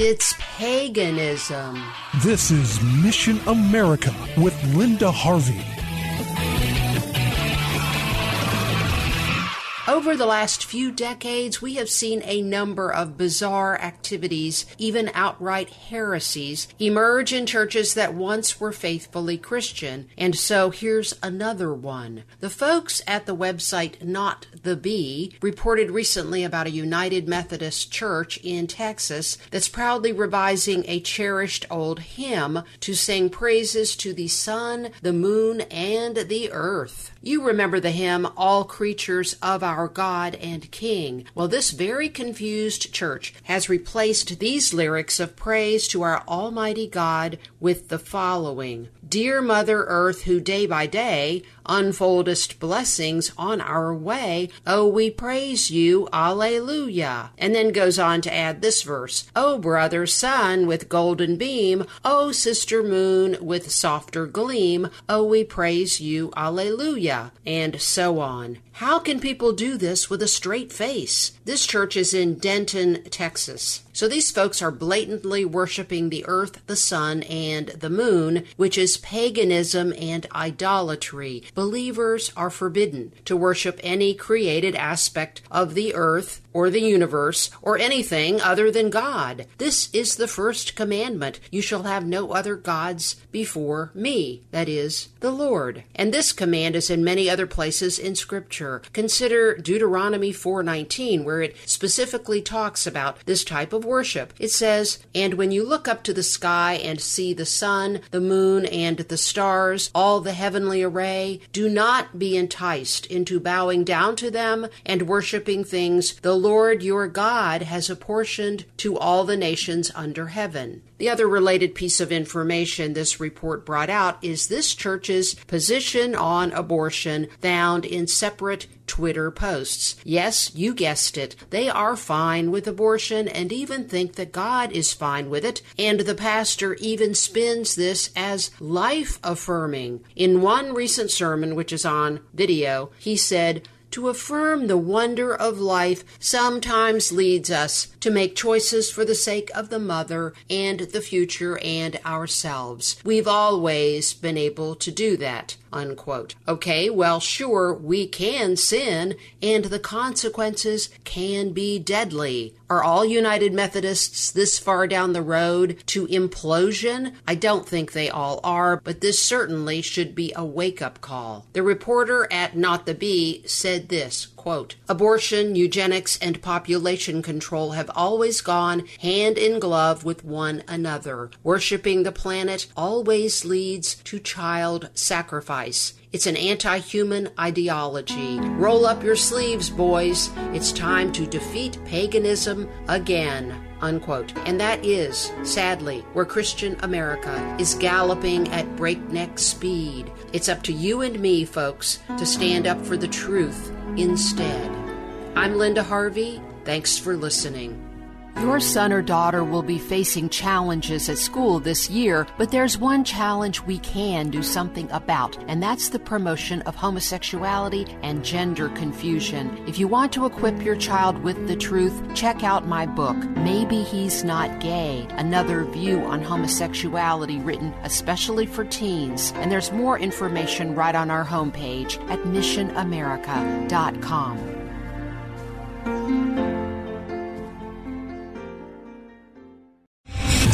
It's paganism. This is Mission America with Linda Harvey. Over the last few decades, we have seen a number of bizarre activities, even outright heresies, emerge in churches that once were faithfully Christian. And so here's another one. The folks at the website Not the Bee reported recently about a United Methodist church in Texas that's proudly revising a cherished old hymn to sing praises to the sun, the moon, and the earth. You remember the hymn, All Creatures of Our God and King. Well, this very confused church has replaced these lyrics of praise to our Almighty God with the following Dear Mother Earth, who day by day unfoldest blessings on our way, oh, we praise you, Alleluia. And then goes on to add this verse Oh, brother sun with golden beam, oh, sister moon with softer gleam, oh, we praise you, Alleluia. And so on. How can people do this with a straight face? This church is in Denton, Texas. So these folks are blatantly worshiping the earth, the sun, and the moon, which is paganism and idolatry. Believers are forbidden to worship any created aspect of the earth or the universe or anything other than God. This is the first commandment. You shall have no other gods before me, that is, the Lord. And this command is in many other places in scripture. Consider Deuteronomy 4:19 where it specifically talks about this type of worship. It says, "And when you look up to the sky and see the sun, the moon, and the stars, all the heavenly array, do not be enticed into bowing down to them and worshiping things the Lord your God has apportioned to all the nations under heaven." The other related piece of information this report brought out is this church's position on abortion found in separate Twitter posts. Yes, you guessed it. They are fine with abortion and even think that God is fine with it. And the pastor even spins this as life affirming. In one recent sermon, which is on video, he said, to affirm the wonder of life sometimes leads us to make choices for the sake of the mother and the future and ourselves. We've always been able to do that. Unquote. Okay, well, sure, we can sin, and the consequences can be deadly. Are all United Methodists this far down the road to implosion? I don't think they all are, but this certainly should be a wake up call. The reporter at Not the Bee said this quote, Abortion, eugenics, and population control have always gone hand in glove with one another. Worshipping the planet always leads to child sacrifice. It's an anti human ideology. Roll up your sleeves, boys. It's time to defeat paganism again. Unquote. And that is, sadly, where Christian America is galloping at breakneck speed. It's up to you and me, folks, to stand up for the truth instead. I'm Linda Harvey. Thanks for listening. Your son or daughter will be facing challenges at school this year, but there's one challenge we can do something about, and that's the promotion of homosexuality and gender confusion. If you want to equip your child with the truth, check out my book, Maybe He's Not Gay Another View on Homosexuality, written especially for teens. And there's more information right on our homepage at missionamerica.com.